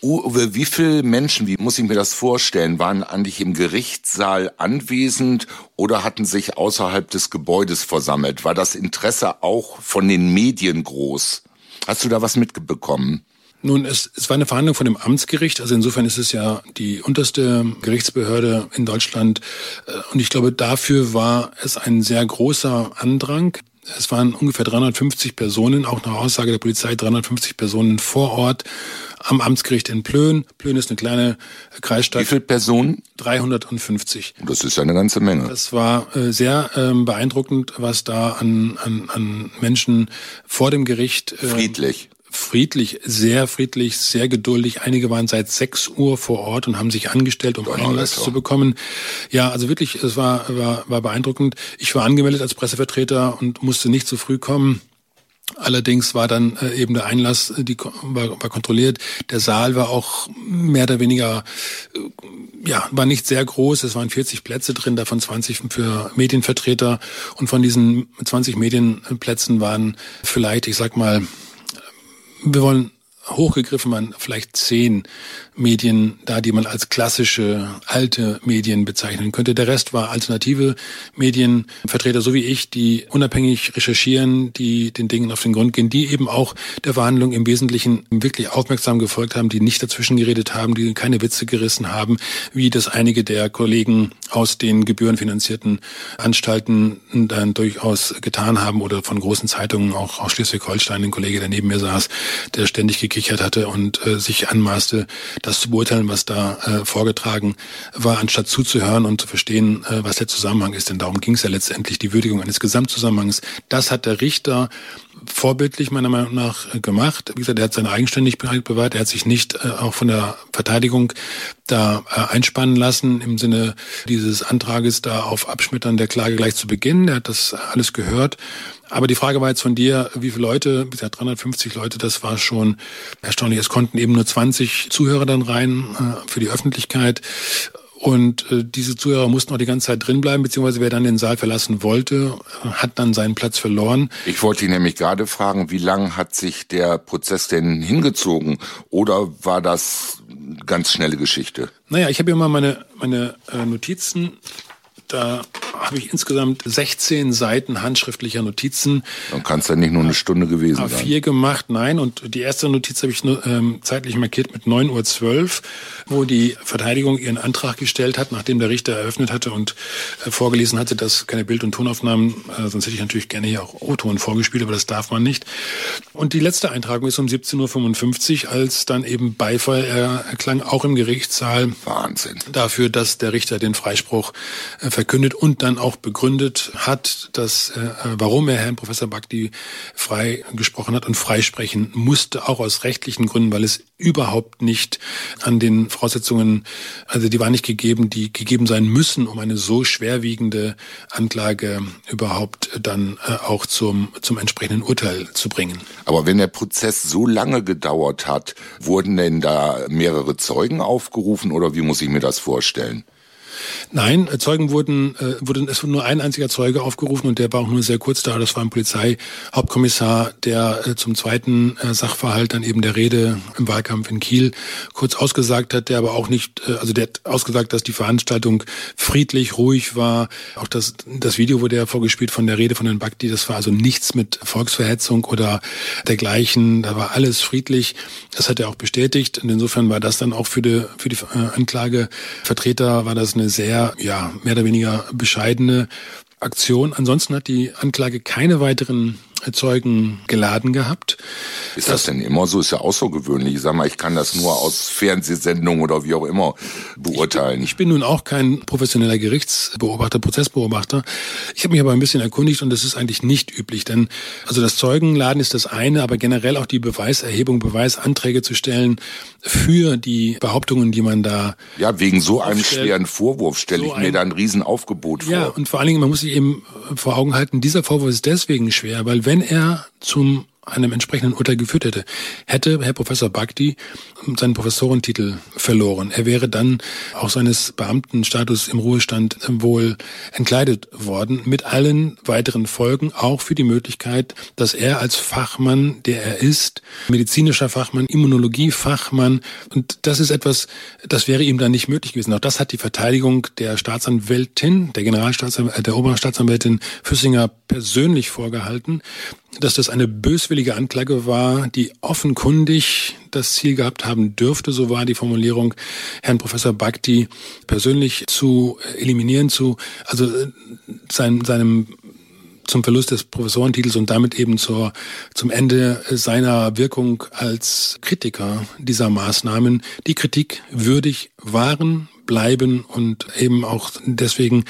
Uwe, wie viele Menschen, wie muss ich mir das vorstellen, waren eigentlich im Gerichtssaal anwesend oder hatten sich außerhalb des Gebäudes versammelt? War das Interesse auch von den Medien groß? Hast du da was mitbekommen? Nun, es, es war eine Verhandlung von dem Amtsgericht, also insofern ist es ja die unterste Gerichtsbehörde in Deutschland. Äh, und ich glaube, dafür war es ein sehr großer Andrang. Es waren ungefähr 350 Personen, auch nach Aussage der Polizei 350 Personen vor Ort am Amtsgericht in Plön. Plön ist eine kleine Kreisstadt. Wie viele Personen? 350. Das ist ja eine ganze Menge. Das war äh, sehr ähm, beeindruckend, was da an, an, an Menschen vor dem Gericht. Äh, Friedlich friedlich, sehr friedlich, sehr geduldig. Einige waren seit 6 Uhr vor Ort und haben sich angestellt, um Einlass zu bekommen. Ja, also wirklich, es war, war, war beeindruckend. Ich war angemeldet als Pressevertreter und musste nicht zu früh kommen. Allerdings war dann äh, eben der Einlass, äh, die war, war kontrolliert. Der Saal war auch mehr oder weniger, äh, ja, war nicht sehr groß. Es waren 40 Plätze drin, davon 20 für Medienvertreter. Und von diesen 20 Medienplätzen waren vielleicht, ich sag mal, wir wollen hochgegriffen man vielleicht zehn Medien da, die man als klassische alte Medien bezeichnen könnte. Der Rest war alternative Medienvertreter, so wie ich, die unabhängig recherchieren, die den Dingen auf den Grund gehen, die eben auch der Verhandlung im Wesentlichen wirklich aufmerksam gefolgt haben, die nicht dazwischen geredet haben, die keine Witze gerissen haben, wie das einige der Kollegen aus den gebührenfinanzierten Anstalten dann durchaus getan haben oder von großen Zeitungen, auch aus Schleswig-Holstein, ein Kollege, der neben mir saß, der ständig gekichert hatte und äh, sich anmaßte, das zu beurteilen, was da äh, vorgetragen war, anstatt zuzuhören und zu verstehen, äh, was der Zusammenhang ist. Denn darum ging es ja letztendlich, die Würdigung eines Gesamtzusammenhangs. Das hat der Richter vorbildlich meiner Meinung nach äh, gemacht. Wie gesagt, er hat seine Eigenständigkeit bewahrt. Er hat sich nicht äh, auch von der Verteidigung da äh, einspannen lassen im Sinne dieses Antrages da auf Abschmettern der Klage gleich zu Beginn. Er hat das alles gehört. Aber die Frage war jetzt von dir, wie viele Leute, wie gesagt 350 Leute, das war schon erstaunlich. Es konnten eben nur 20 Zuhörer dann rein für die Öffentlichkeit. Und äh, diese Zuhörer mussten auch die ganze Zeit drinbleiben, beziehungsweise wer dann den Saal verlassen wollte, hat dann seinen Platz verloren. Ich wollte ihn nämlich gerade fragen, wie lang hat sich der Prozess denn hingezogen? Oder war das ganz schnelle Geschichte? Naja, ich habe hier mal meine, meine äh, Notizen. Da habe ich insgesamt 16 Seiten handschriftlicher Notizen. Dann kann es ja nicht nur eine Stunde gewesen A4 sein. A4 gemacht, nein. Und die erste Notiz habe ich nur, ähm, zeitlich markiert mit 9.12 Uhr, wo die Verteidigung ihren Antrag gestellt hat, nachdem der Richter eröffnet hatte und äh, vorgelesen hatte, dass keine Bild- und Tonaufnahmen, äh, sonst hätte ich natürlich gerne hier auch O-Ton vorgespielt, aber das darf man nicht. Und die letzte Eintragung ist um 17.55 Uhr, als dann eben Beifall erklang, auch im Gerichtssaal. Wahnsinn. Dafür, dass der Richter den Freispruch äh, verkündet und dann auch begründet hat, dass äh, warum er Herrn Professor Bakti frei gesprochen hat und freisprechen musste, auch aus rechtlichen Gründen, weil es überhaupt nicht an den Voraussetzungen, also die waren nicht gegeben, die gegeben sein müssen, um eine so schwerwiegende Anklage überhaupt dann äh, auch zum, zum entsprechenden Urteil zu bringen. Aber wenn der Prozess so lange gedauert hat, wurden denn da mehrere Zeugen aufgerufen oder wie muss ich mir das vorstellen? Nein, Zeugen wurden, äh, wurden, es wurde nur ein einziger Zeuge aufgerufen und der war auch nur sehr kurz da. Das war ein Polizeihauptkommissar, der äh, zum zweiten äh, Sachverhalt dann eben der Rede im Wahlkampf in Kiel kurz ausgesagt hat, der aber auch nicht, äh, also der hat ausgesagt, dass die Veranstaltung friedlich, ruhig war. Auch das, das Video wurde ja vorgespielt von der Rede von Herrn Bakti, das war also nichts mit Volksverhetzung oder dergleichen. Da war alles friedlich. Das hat er auch bestätigt. Und insofern war das dann auch für die, für die äh, Anklagevertreter war das eine sehr, ja, mehr oder weniger bescheidene Aktion. Ansonsten hat die Anklage keine weiteren Zeugen geladen gehabt. Ist das, das, denn immer so? Ist ja außergewöhnlich. Ich sag mal, ich kann das nur aus Fernsehsendungen oder wie auch immer beurteilen. Ich, ich bin nun auch kein professioneller Gerichtsbeobachter, Prozessbeobachter. Ich habe mich aber ein bisschen erkundigt und das ist eigentlich nicht üblich, denn also das Zeugenladen ist das eine, aber generell auch die Beweiserhebung, Beweisanträge zu stellen für die Behauptungen, die man da ja wegen so einem schweren Vorwurf stelle so ich mir da ein Riesenaufgebot vor. Ja und vor allen Dingen man muss sich eben vor Augen halten, dieser Vorwurf ist deswegen schwer, weil wenn er zum einem entsprechenden Urteil geführt hätte, hätte Herr Professor Bhakti seinen Professorentitel verloren. Er wäre dann auch seines Beamtenstatus im Ruhestand wohl entkleidet worden, mit allen weiteren Folgen, auch für die Möglichkeit, dass er als Fachmann, der er ist, medizinischer Fachmann, Immunologiefachmann, und das ist etwas, das wäre ihm dann nicht möglich gewesen. Auch das hat die Verteidigung der Staatsanwältin, der Generalstaatsanwältin, der Oberstaatsanwältin Füssinger persönlich vorgehalten dass das eine böswillige Anklage war, die offenkundig das Ziel gehabt haben dürfte, so war die Formulierung, Herrn Professor Bhakti persönlich zu eliminieren, zu, also äh, sein, seinem zum Verlust des Professorentitels und damit eben zur, zum Ende seiner Wirkung als Kritiker dieser Maßnahmen, die Kritik würdig waren, bleiben und eben auch deswegen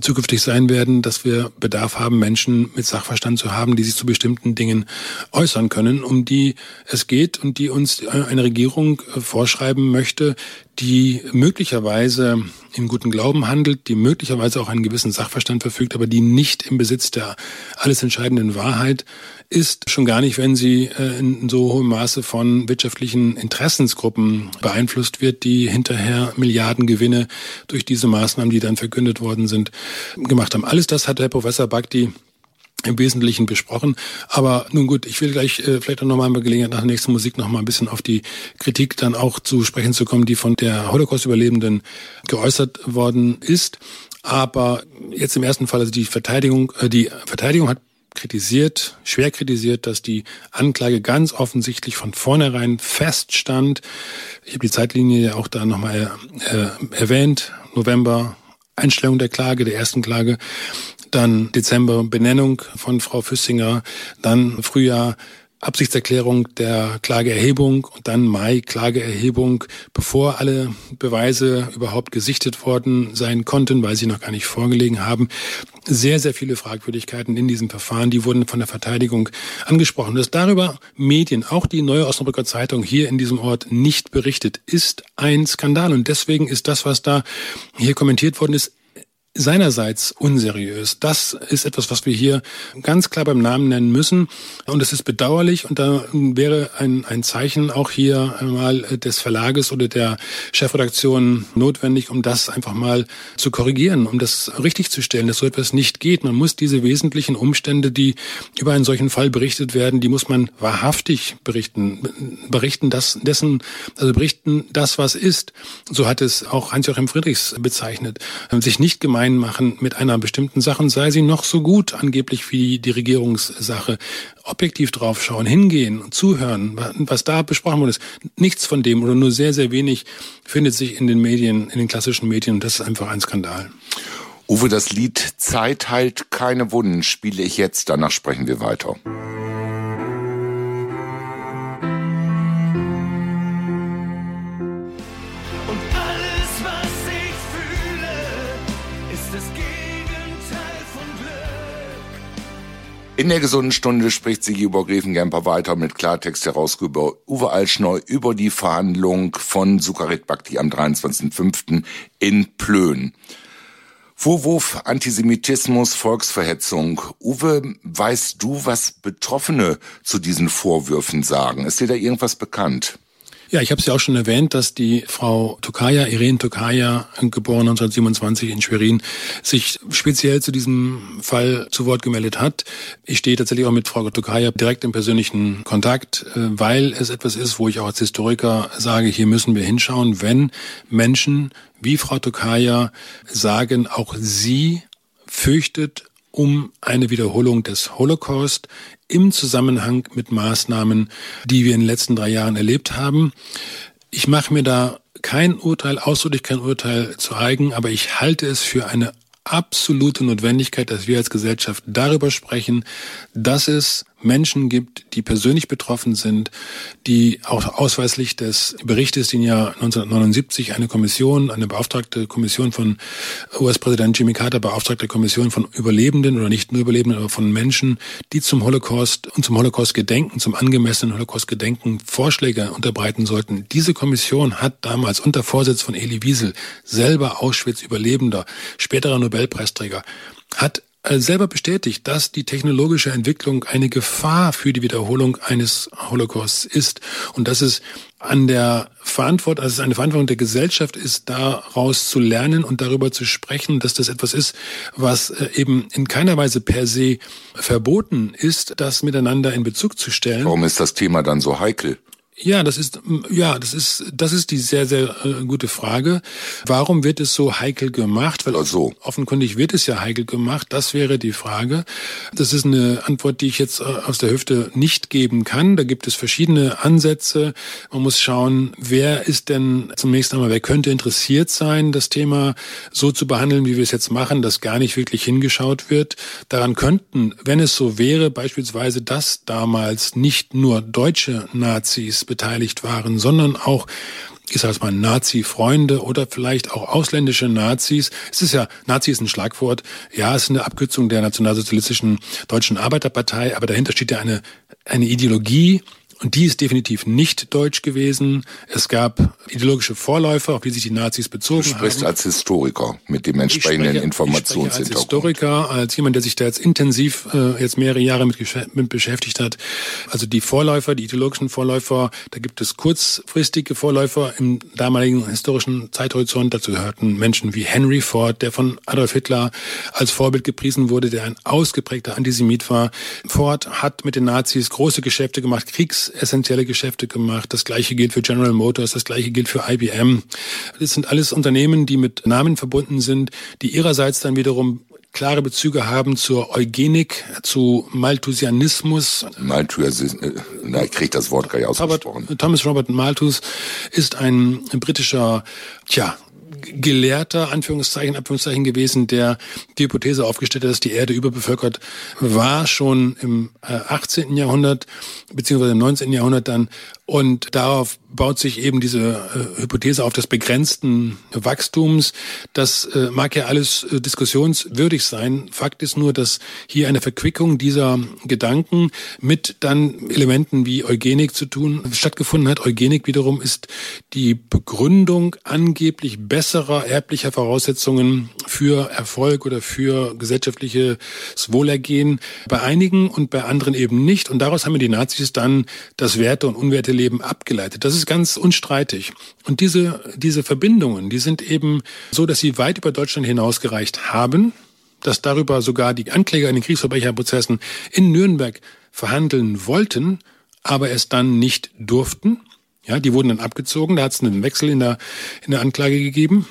zukünftig sein werden, dass wir Bedarf haben, Menschen mit Sachverstand zu haben, die sich zu bestimmten Dingen äußern können, um die es geht und die uns eine Regierung vorschreiben möchte, die möglicherweise im guten Glauben handelt, die möglicherweise auch einen gewissen Sachverstand verfügt, aber die nicht im Besitz der alles entscheidenden Wahrheit ist, schon gar nicht, wenn sie äh, in so hohem Maße von wirtschaftlichen Interessensgruppen beeinflusst wird, die hinterher Milliardengewinne durch diese Maßnahmen, die dann verkündet worden sind, gemacht haben. Alles das hat Herr Professor Bakti im Wesentlichen besprochen. Aber nun gut, ich will gleich äh, vielleicht auch nochmal bei Gelegenheit nach der nächsten Musik nochmal ein bisschen auf die Kritik dann auch zu sprechen zu kommen, die von der Holocaust-Überlebenden geäußert worden ist. Aber jetzt im ersten Fall, also die Verteidigung, äh, die Verteidigung hat kritisiert, schwer kritisiert, dass die Anklage ganz offensichtlich von vornherein feststand. Ich habe die Zeitlinie ja auch da nochmal äh, erwähnt. November Einstellung der Klage, der ersten Klage, dann Dezember Benennung von Frau Füssinger, dann Frühjahr Absichtserklärung der Klageerhebung und dann Mai Klageerhebung, bevor alle Beweise überhaupt gesichtet worden sein konnten, weil sie noch gar nicht vorgelegen haben. Sehr, sehr viele Fragwürdigkeiten in diesem Verfahren, die wurden von der Verteidigung angesprochen. Dass darüber Medien, auch die Neue Osnabrücker Zeitung hier in diesem Ort nicht berichtet, ist ein Skandal. Und deswegen ist das, was da hier kommentiert worden ist, seinerseits unseriös. Das ist etwas, was wir hier ganz klar beim Namen nennen müssen. Und es ist bedauerlich und da wäre ein, ein Zeichen auch hier mal des Verlages oder der Chefredaktion notwendig, um das einfach mal zu korrigieren, um das richtig zu stellen, dass so etwas nicht geht. Man muss diese wesentlichen Umstände, die über einen solchen Fall berichtet werden, die muss man wahrhaftig berichten. Berichten das, dessen, also berichten das, was ist. So hat es auch Hans-Joachim Friedrichs bezeichnet. Sich nicht gemeint reinmachen mit einer bestimmten Sache, und sei sie noch so gut angeblich wie die Regierungssache, objektiv draufschauen, hingehen zuhören, was da besprochen wurde. Nichts von dem oder nur sehr, sehr wenig findet sich in den Medien, in den klassischen Medien. Und das ist einfach ein Skandal. Uwe, das Lied Zeit heilt keine Wunden spiele ich jetzt, danach sprechen wir weiter. In der gesunden Stunde spricht Sigi über Grevengemper weiter mit Klartext-Herausgeber Uwe Altschneu über die Verhandlung von Sukarit Bhakti am 23.05. in Plön. Vorwurf Antisemitismus, Volksverhetzung. Uwe, weißt du, was Betroffene zu diesen Vorwürfen sagen? Ist dir da irgendwas bekannt? Ja, ich habe es ja auch schon erwähnt, dass die Frau Tokaja, Irene Tokaja, geboren 1927 in Schwerin, sich speziell zu diesem Fall zu Wort gemeldet hat. Ich stehe tatsächlich auch mit Frau Tokaja direkt im persönlichen Kontakt, äh, weil es etwas ist, wo ich auch als Historiker sage, hier müssen wir hinschauen, wenn Menschen wie Frau Tokaja sagen, auch sie fürchtet um eine Wiederholung des Holocaust im Zusammenhang mit Maßnahmen, die wir in den letzten drei Jahren erlebt haben. Ich mache mir da kein Urteil, ausdrücklich kein Urteil zu eigen, aber ich halte es für eine absolute Notwendigkeit, dass wir als Gesellschaft darüber sprechen, dass es Menschen gibt, die persönlich betroffen sind, die auch ausweislich des Berichtes, den ja 1979 eine Kommission, eine beauftragte Kommission von US-Präsident Jimmy Carter beauftragte Kommission von Überlebenden oder nicht nur Überlebenden, aber von Menschen, die zum Holocaust und zum Holocaust-Gedenken, zum angemessenen Holocaust-Gedenken Vorschläge unterbreiten sollten. Diese Kommission hat damals unter Vorsitz von Elie Wiesel, selber Auschwitz-Überlebender, späterer Nobelpreisträger, hat selber bestätigt, dass die technologische Entwicklung eine Gefahr für die Wiederholung eines Holocausts ist und dass es an der Verantwortung, also es eine Verantwortung der Gesellschaft ist, daraus zu lernen und darüber zu sprechen, dass das etwas ist, was äh, eben in keiner Weise per se verboten ist, das miteinander in Bezug zu stellen. Warum ist das Thema dann so heikel? Ja, das ist ja, das ist das ist die sehr sehr äh, gute Frage. Warum wird es so heikel gemacht? Weil so. offenkundig wird es ja heikel gemacht. Das wäre die Frage. Das ist eine Antwort, die ich jetzt äh, aus der Hüfte nicht geben kann. Da gibt es verschiedene Ansätze. Man muss schauen, wer ist denn zunächst einmal, wer könnte interessiert sein, das Thema so zu behandeln, wie wir es jetzt machen, dass gar nicht wirklich hingeschaut wird. Daran könnten, wenn es so wäre, beispielsweise, dass damals nicht nur deutsche Nazis beteiligt waren, sondern auch ich sage mal Nazi-Freunde oder vielleicht auch ausländische Nazis. Es ist ja, Nazi ist ein Schlagwort. Ja, es ist eine Abkürzung der nationalsozialistischen Deutschen Arbeiterpartei, aber dahinter steht ja eine, eine Ideologie, und die ist definitiv nicht deutsch gewesen. Es gab ideologische Vorläufer, auf die sich die Nazis bezogen haben. Du sprichst haben. als Historiker mit dem entsprechenden ich Informationshintergrund. als Historiker, als jemand, der sich da jetzt intensiv äh, jetzt mehrere Jahre mit, mit beschäftigt hat. Also die Vorläufer, die ideologischen Vorläufer, da gibt es kurzfristige Vorläufer im damaligen historischen Zeithorizont. Dazu gehörten Menschen wie Henry Ford, der von Adolf Hitler als Vorbild gepriesen wurde, der ein ausgeprägter Antisemit war. Ford hat mit den Nazis große Geschäfte gemacht, Kriegs essentielle Geschäfte gemacht. Das gleiche gilt für General Motors, das gleiche gilt für IBM. Das sind alles Unternehmen, die mit Namen verbunden sind, die ihrerseits dann wiederum klare Bezüge haben zur Eugenik, zu Malthusianismus. Malthusianismus, na, ich kriege das Wort gar nicht ausgesprochen. Robert, Thomas Robert Malthus ist ein britischer, tja, Gelehrter, Anführungszeichen, Anführungszeichen gewesen, der die Hypothese aufgestellt hat, dass die Erde überbevölkert war, schon im 18. Äh, Jahrhundert, beziehungsweise im 19. Jahrhundert dann und darauf baut sich eben diese äh, Hypothese auf des begrenzten Wachstums. Das äh, mag ja alles äh, diskussionswürdig sein. Fakt ist nur, dass hier eine Verquickung dieser Gedanken mit dann Elementen wie Eugenik zu tun stattgefunden hat. Eugenik wiederum ist die Begründung angeblich besserer erblicher Voraussetzungen für Erfolg oder für gesellschaftliches Wohlergehen bei einigen und bei anderen eben nicht. Und daraus haben wir die Nazis dann das Werte und Unwerte Leben abgeleitet. Das ist ganz unstreitig. Und diese, diese Verbindungen, die sind eben so, dass sie weit über Deutschland hinausgereicht haben, dass darüber sogar die Ankläger in den Kriegsverbrecherprozessen in Nürnberg verhandeln wollten, aber es dann nicht durften. Ja, die wurden dann abgezogen, da hat es einen Wechsel in der, in der Anklage gegeben.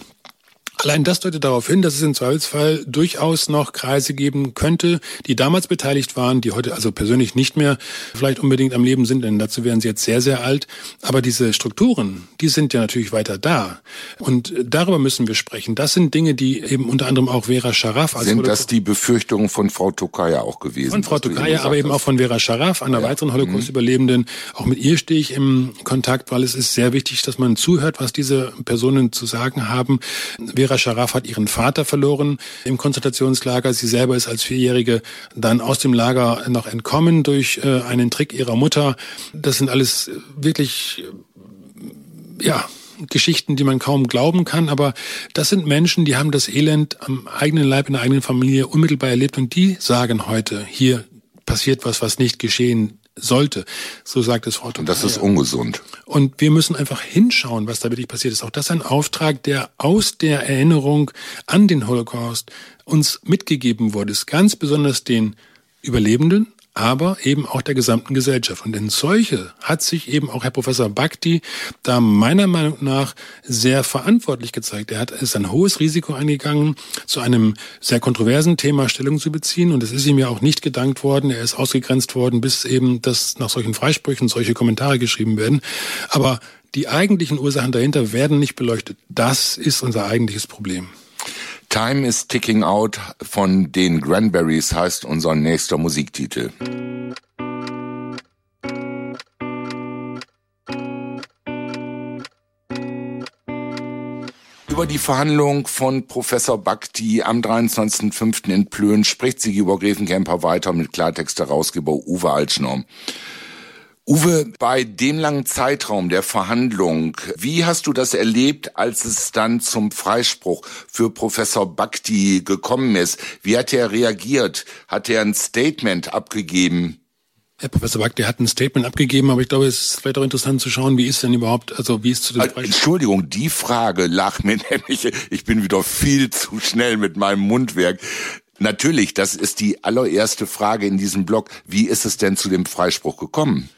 Allein das deutet darauf hin, dass es im Zweifelsfall durchaus noch Kreise geben könnte, die damals beteiligt waren, die heute also persönlich nicht mehr vielleicht unbedingt am Leben sind, denn dazu wären sie jetzt sehr, sehr alt. Aber diese Strukturen, die sind ja natürlich weiter da. Und darüber müssen wir sprechen. Das sind Dinge, die eben unter anderem auch Vera Scharaf... als Sind das die Befürchtungen von Frau Tokaja auch gewesen? Von Frau Tokaja, aber eben auch von Vera Scharaf, einer ja. weiteren Holocaust-Überlebenden. Auch mit ihr stehe ich im Kontakt, weil es ist sehr wichtig, dass man zuhört, was diese Personen zu sagen haben. Vera Vera Scharaf hat ihren Vater verloren im Konzentrationslager. Sie selber ist als Vierjährige dann aus dem Lager noch entkommen durch äh, einen Trick ihrer Mutter. Das sind alles wirklich, ja, Geschichten, die man kaum glauben kann, aber das sind Menschen, die haben das Elend am eigenen Leib in der eigenen Familie unmittelbar erlebt und die sagen heute, hier passiert was, was nicht geschehen sollte. So sagt es Frau Und das ist ungesund. Und wir müssen einfach hinschauen, was da wirklich passiert ist. Auch das ist ein Auftrag, der aus der Erinnerung an den Holocaust uns mitgegeben wurde. Ist ganz besonders den Überlebenden, aber eben auch der gesamten Gesellschaft. Und in solche hat sich eben auch Herr Professor Bhakti da meiner Meinung nach sehr verantwortlich gezeigt. Er hat ist ein hohes Risiko eingegangen, zu einem sehr kontroversen Thema Stellung zu beziehen. Und es ist ihm ja auch nicht gedankt worden. Er ist ausgegrenzt worden, bis eben das nach solchen Freisprüchen solche Kommentare geschrieben werden. Aber die eigentlichen Ursachen dahinter werden nicht beleuchtet. Das ist unser eigentliches Problem. Time is Ticking Out von den Granberries heißt unser nächster Musiktitel. Über die Verhandlung von Professor Bakti am 23.05. in Plön spricht Sigi Gräfenkämper weiter mit Klartext-Herausgeber Uwe Altschner. Uwe, bei dem langen Zeitraum der Verhandlung, wie hast du das erlebt, als es dann zum Freispruch für Professor Bhakti gekommen ist? Wie hat er reagiert? Hat er ein Statement abgegeben? Herr Professor Bhakti hat ein Statement abgegeben, aber ich glaube, es ist vielleicht auch interessant zu schauen, wie ist denn überhaupt, also wie ist zu dem also, Entschuldigung, die Frage lag mir [laughs] nämlich, ich bin wieder viel zu schnell mit meinem Mundwerk. Natürlich, das ist die allererste Frage in diesem Blog. Wie ist es denn zu dem Freispruch gekommen?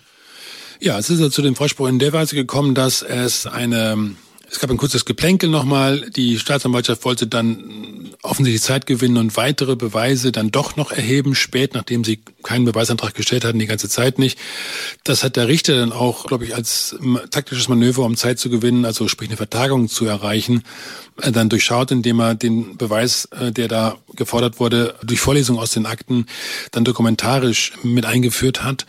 Ja, es ist ja zu dem Freispruch in der Weise gekommen, dass es eine es gab ein kurzes Geplänkel nochmal. Die Staatsanwaltschaft wollte dann offensichtlich Zeit gewinnen und weitere Beweise dann doch noch erheben, spät, nachdem sie keinen Beweisantrag gestellt hatten, die ganze Zeit nicht. Das hat der Richter dann auch, glaube ich, als taktisches Manöver, um Zeit zu gewinnen, also sprich eine Vertagung zu erreichen, äh, dann durchschaut, indem er den Beweis, äh, der da gefordert wurde, durch Vorlesung aus den Akten dann dokumentarisch mit eingeführt hat.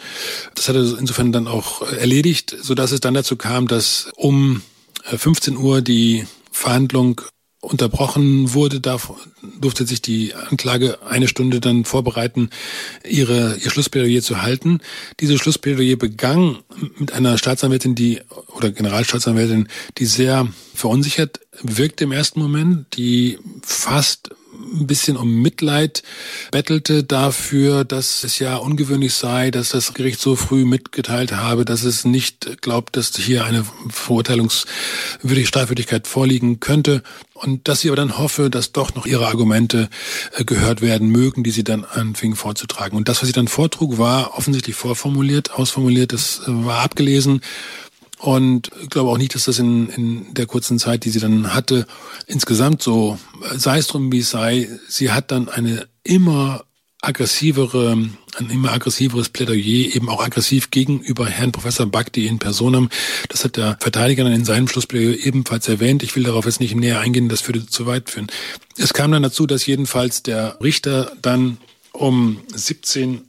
Das hat er insofern dann auch erledigt, so dass es dann dazu kam, dass um 15 Uhr die Verhandlung unterbrochen wurde, da durfte sich die Anklage eine Stunde dann vorbereiten, ihre, ihr Schlussplädoyer zu halten. Diese Schlussplädoyer begann mit einer Staatsanwältin, die, oder Generalstaatsanwältin, die sehr verunsichert wirkte im ersten Moment, die fast ein bisschen um Mitleid bettelte dafür, dass es ja ungewöhnlich sei, dass das Gericht so früh mitgeteilt habe, dass es nicht glaubt, dass hier eine verurteilungswürdige Strafwürdigkeit vorliegen könnte und dass sie aber dann hoffe, dass doch noch ihre Argumente äh, gehört werden mögen, die sie dann anfing vorzutragen. Und das, was sie dann vortrug, war offensichtlich vorformuliert, ausformuliert, das äh, war abgelesen und ich glaube auch nicht, dass das in, in der kurzen Zeit, die sie dann hatte, insgesamt so, sei es drum wie es sei, sie hat dann eine immer aggressivere, ein immer aggressiveres Plädoyer, eben auch aggressiv gegenüber Herrn Professor Bhakti in Personam. Das hat der Verteidiger dann in seinem Schlussplädoyer ebenfalls erwähnt. Ich will darauf jetzt nicht näher eingehen, das würde zu weit führen. Es kam dann dazu, dass jedenfalls der Richter dann um 17.20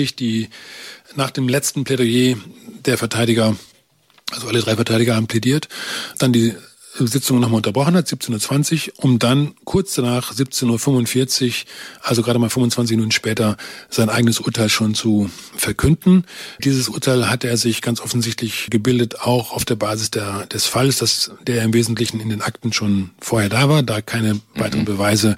Uhr die nach dem letzten Plädoyer der Verteidiger also alle drei Verteidiger haben plädiert. Dann die Sitzung nochmal unterbrochen hat, 17.20 Uhr, um dann kurz danach, 17.45 Uhr, also gerade mal 25 Minuten später, sein eigenes Urteil schon zu verkünden. Dieses Urteil hat er sich ganz offensichtlich gebildet, auch auf der Basis der, des Falls, dass der im Wesentlichen in den Akten schon vorher da war, da keine weiteren mhm. Beweise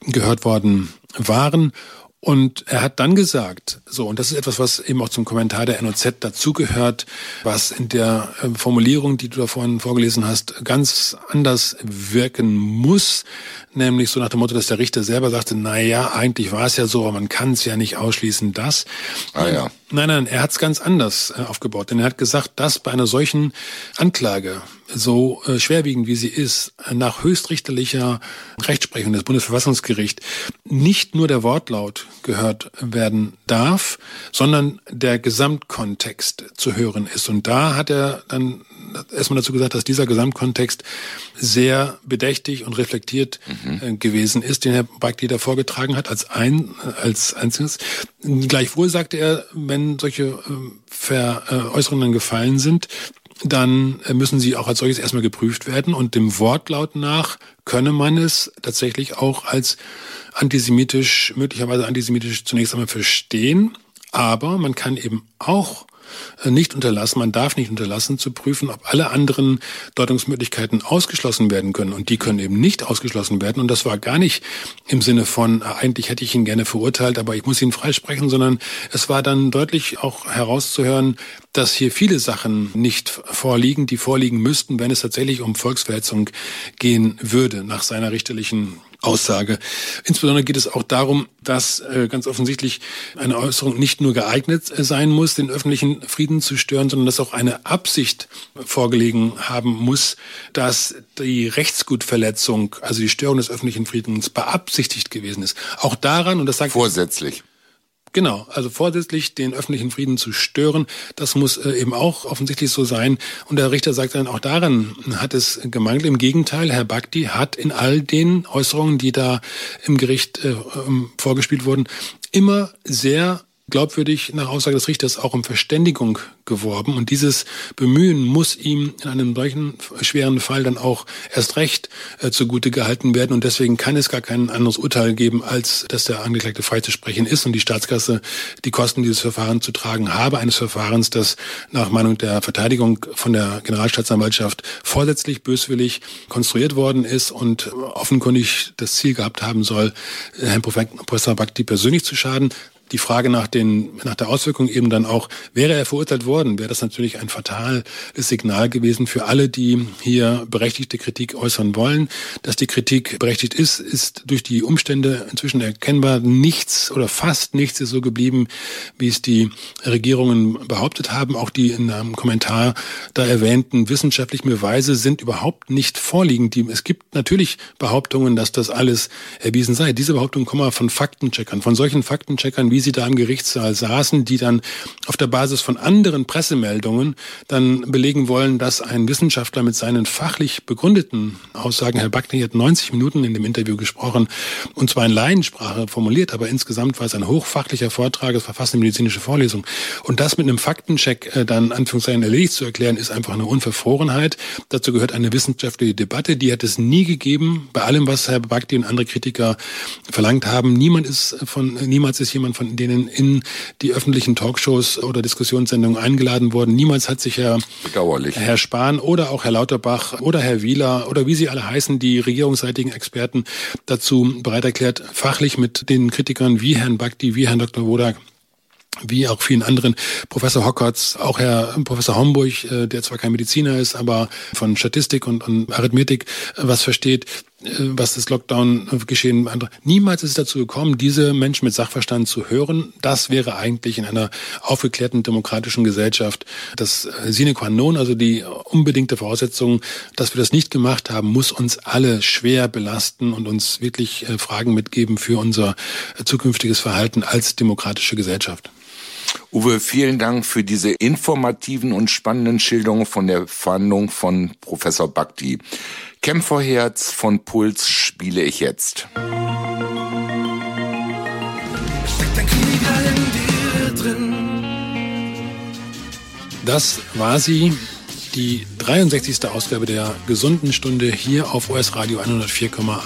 gehört worden waren. Und er hat dann gesagt, so, und das ist etwas, was eben auch zum Kommentar der NOZ dazugehört, was in der ähm, Formulierung, die du da vorhin vorgelesen hast, ganz anders wirken muss, nämlich so nach dem Motto, dass der Richter selber sagte, na ja, eigentlich war es ja so, aber man kann es ja nicht ausschließen, dass. Ah, ja. Nein, nein, er hat es ganz anders äh, aufgebaut. Denn er hat gesagt, dass bei einer solchen Anklage, so äh, schwerwiegend wie sie ist, nach höchstrichterlicher Rechtsprechung des Bundesverfassungsgerichts nicht nur der Wortlaut gehört werden darf, sondern der Gesamtkontext zu hören ist. Und da hat er dann erstmal dazu gesagt, dass dieser Gesamtkontext sehr bedächtig und reflektiert mhm. Äh, gewesen ist, den Herr Bakti da vorgetragen hat als ein als einziges. Gleichwohl sagte er, wenn solche äh, Veräußerungen gefallen sind, dann müssen sie auch als solches erstmal geprüft werden und dem Wortlaut nach könne man es tatsächlich auch als antisemitisch, möglicherweise antisemitisch zunächst einmal verstehen, aber man kann eben auch äh, nicht unterlassen, man darf nicht unterlassen zu prüfen, ob alle anderen Deutungsmöglichkeiten ausgeschlossen werden können. Und die können eben nicht ausgeschlossen werden. Und das war gar nicht im Sinne von, äh, eigentlich hätte ich ihn gerne verurteilt, aber ich muss ihn freisprechen, sondern es war dann deutlich auch herauszuhören, dass hier viele Sachen nicht vorliegen, die vorliegen müssten, wenn es tatsächlich um Volksverhetzung gehen würde, nach seiner richterlichen Aussage. Insbesondere geht es auch darum, dass äh, ganz offensichtlich eine Äußerung nicht nur geeignet äh, sein muss, den öffentlichen Frieden zu stören, sondern dass auch eine Absicht vorgelegen haben muss, dass die Rechtsgutverletzung, also die Störung des öffentlichen Friedens beabsichtigt gewesen ist. Auch daran, und das sagt vorsätzlich. Genau, also vorsätzlich den öffentlichen Frieden zu stören, das muss äh, eben auch offensichtlich so sein. Und der Richter sagt dann, auch daran hat es gemangelt. Im Gegenteil, Herr Bakti hat in all den Äußerungen, die da im Gericht äh, ähm, vorgespielt wurden, immer sehr glaubwürdig nach Aussage des Richters auch um Verständigung geworben. Und dieses Bemühen muss ihm in einem solchen schweren Fall dann auch erst recht äh, zugute gehalten werden. Und deswegen kann es gar kein anderes Urteil geben, als dass der Angeklagte freizusprechen ist und die Staatskasse die Kosten dieses Verfahrens zu tragen habe, eines Verfahrens, das nach Meinung der Verteidigung von der Generalstaatsanwaltschaft vorsätzlich böswillig konstruiert worden ist und offenkundig das Ziel gehabt haben soll, Herrn Professor Bhakti persönlich zu schaden die Frage nach, den, nach der Auswirkung eben dann auch, wäre er verurteilt worden, wäre das natürlich ein fatales Signal gewesen für alle, die hier berechtigte Kritik äußern wollen. Dass die Kritik berechtigt ist, ist durch die Umstände inzwischen erkennbar. Nichts oder fast nichts ist so geblieben, wie es die Regierungen behauptet haben. Auch die in einem Kommentar da erwähnten wissenschaftlichen Beweise sind überhaupt nicht vorliegend. Es gibt natürlich Behauptungen, dass das alles erwiesen sei. Diese Behauptungen kommen von Faktencheckern, von solchen Faktencheckern, wie wie sie da im Gerichtssaal saßen, die dann auf der Basis von anderen Pressemeldungen dann belegen wollen, dass ein Wissenschaftler mit seinen fachlich begründeten Aussagen, Herr Backney hat 90 Minuten in dem Interview gesprochen, und zwar in Laiensprache formuliert, aber insgesamt war es ein hochfachlicher Vortrag, es war fast eine medizinische Vorlesung. Und das mit einem Faktencheck äh, dann Anführungszeichen erledigt zu erklären, ist einfach eine Unverfrorenheit. Dazu gehört eine wissenschaftliche Debatte, die hat es nie gegeben. Bei allem, was Herr Bakti und andere Kritiker verlangt haben, niemand ist von, niemals ist jemand von von denen in die öffentlichen Talkshows oder Diskussionssendungen eingeladen wurden. Niemals hat sich Herr, Herr Spahn oder auch Herr Lauterbach oder Herr Wieler oder wie sie alle heißen, die regierungsseitigen Experten dazu bereit erklärt, fachlich mit den Kritikern wie Herrn Bakti, wie Herrn Dr. Wodak wie auch vielen anderen, Professor Hockertz, auch Herr Professor Homburg, äh, der zwar kein Mediziner ist, aber von Statistik und, und Arithmetik äh, was versteht, was das Lockdown-Geschehen andere. Niemals ist es dazu gekommen, diese Menschen mit Sachverstand zu hören. Das wäre eigentlich in einer aufgeklärten demokratischen Gesellschaft das sine qua non, also die unbedingte Voraussetzung, dass wir das nicht gemacht haben, muss uns alle schwer belasten und uns wirklich Fragen mitgeben für unser zukünftiges Verhalten als demokratische Gesellschaft. Uwe, vielen Dank für diese informativen und spannenden Schilderungen von der Verhandlung von Professor Bakti. Kämpferherz von Puls spiele ich jetzt. Das war sie, die 63. Ausgabe der gesunden Stunde hier auf US Radio 104,8.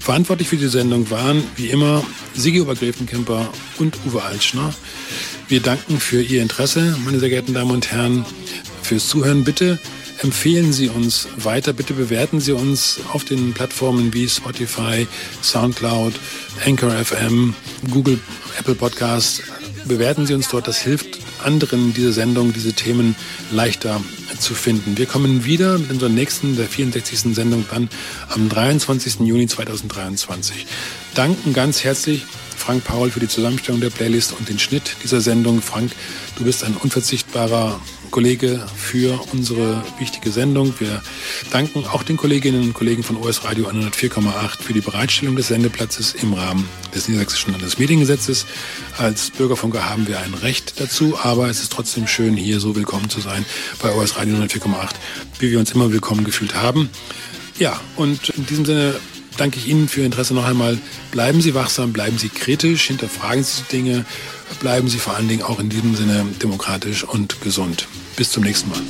Verantwortlich für die Sendung waren wie immer Sigi Obergräfenkemper und Uwe Altschner. Wir danken für Ihr Interesse, meine sehr geehrten Damen und Herren, fürs Zuhören. Bitte empfehlen Sie uns weiter. Bitte bewerten Sie uns auf den Plattformen wie Spotify, Soundcloud, Anchor FM, Google, Apple Podcasts. Bewerten Sie uns dort. Das hilft anderen, diese Sendung, diese Themen leichter zu finden. Wir kommen wieder mit unserer nächsten, der 64. Sendung dann am 23. Juni 2023. Danken ganz herzlich Frank Paul für die Zusammenstellung der Playlist und den Schnitt dieser Sendung. Frank, du bist ein unverzichtbarer Kollege für unsere wichtige Sendung. Wir danken auch den Kolleginnen und Kollegen von OS Radio 104,8 für die Bereitstellung des Sendeplatzes im Rahmen des Niedersächsischen Landesmediengesetzes. Als Bürgerfunker haben wir ein Recht dazu, aber es ist trotzdem schön, hier so willkommen zu sein bei OS Radio 104,8, wie wir uns immer willkommen gefühlt haben. Ja, und in diesem Sinne danke ich Ihnen für Ihr Interesse noch einmal. Bleiben Sie wachsam, bleiben Sie kritisch, hinterfragen Sie Dinge, bleiben Sie vor allen Dingen auch in diesem Sinne demokratisch und gesund. Bis zum nächsten Mal.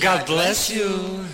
God bless you.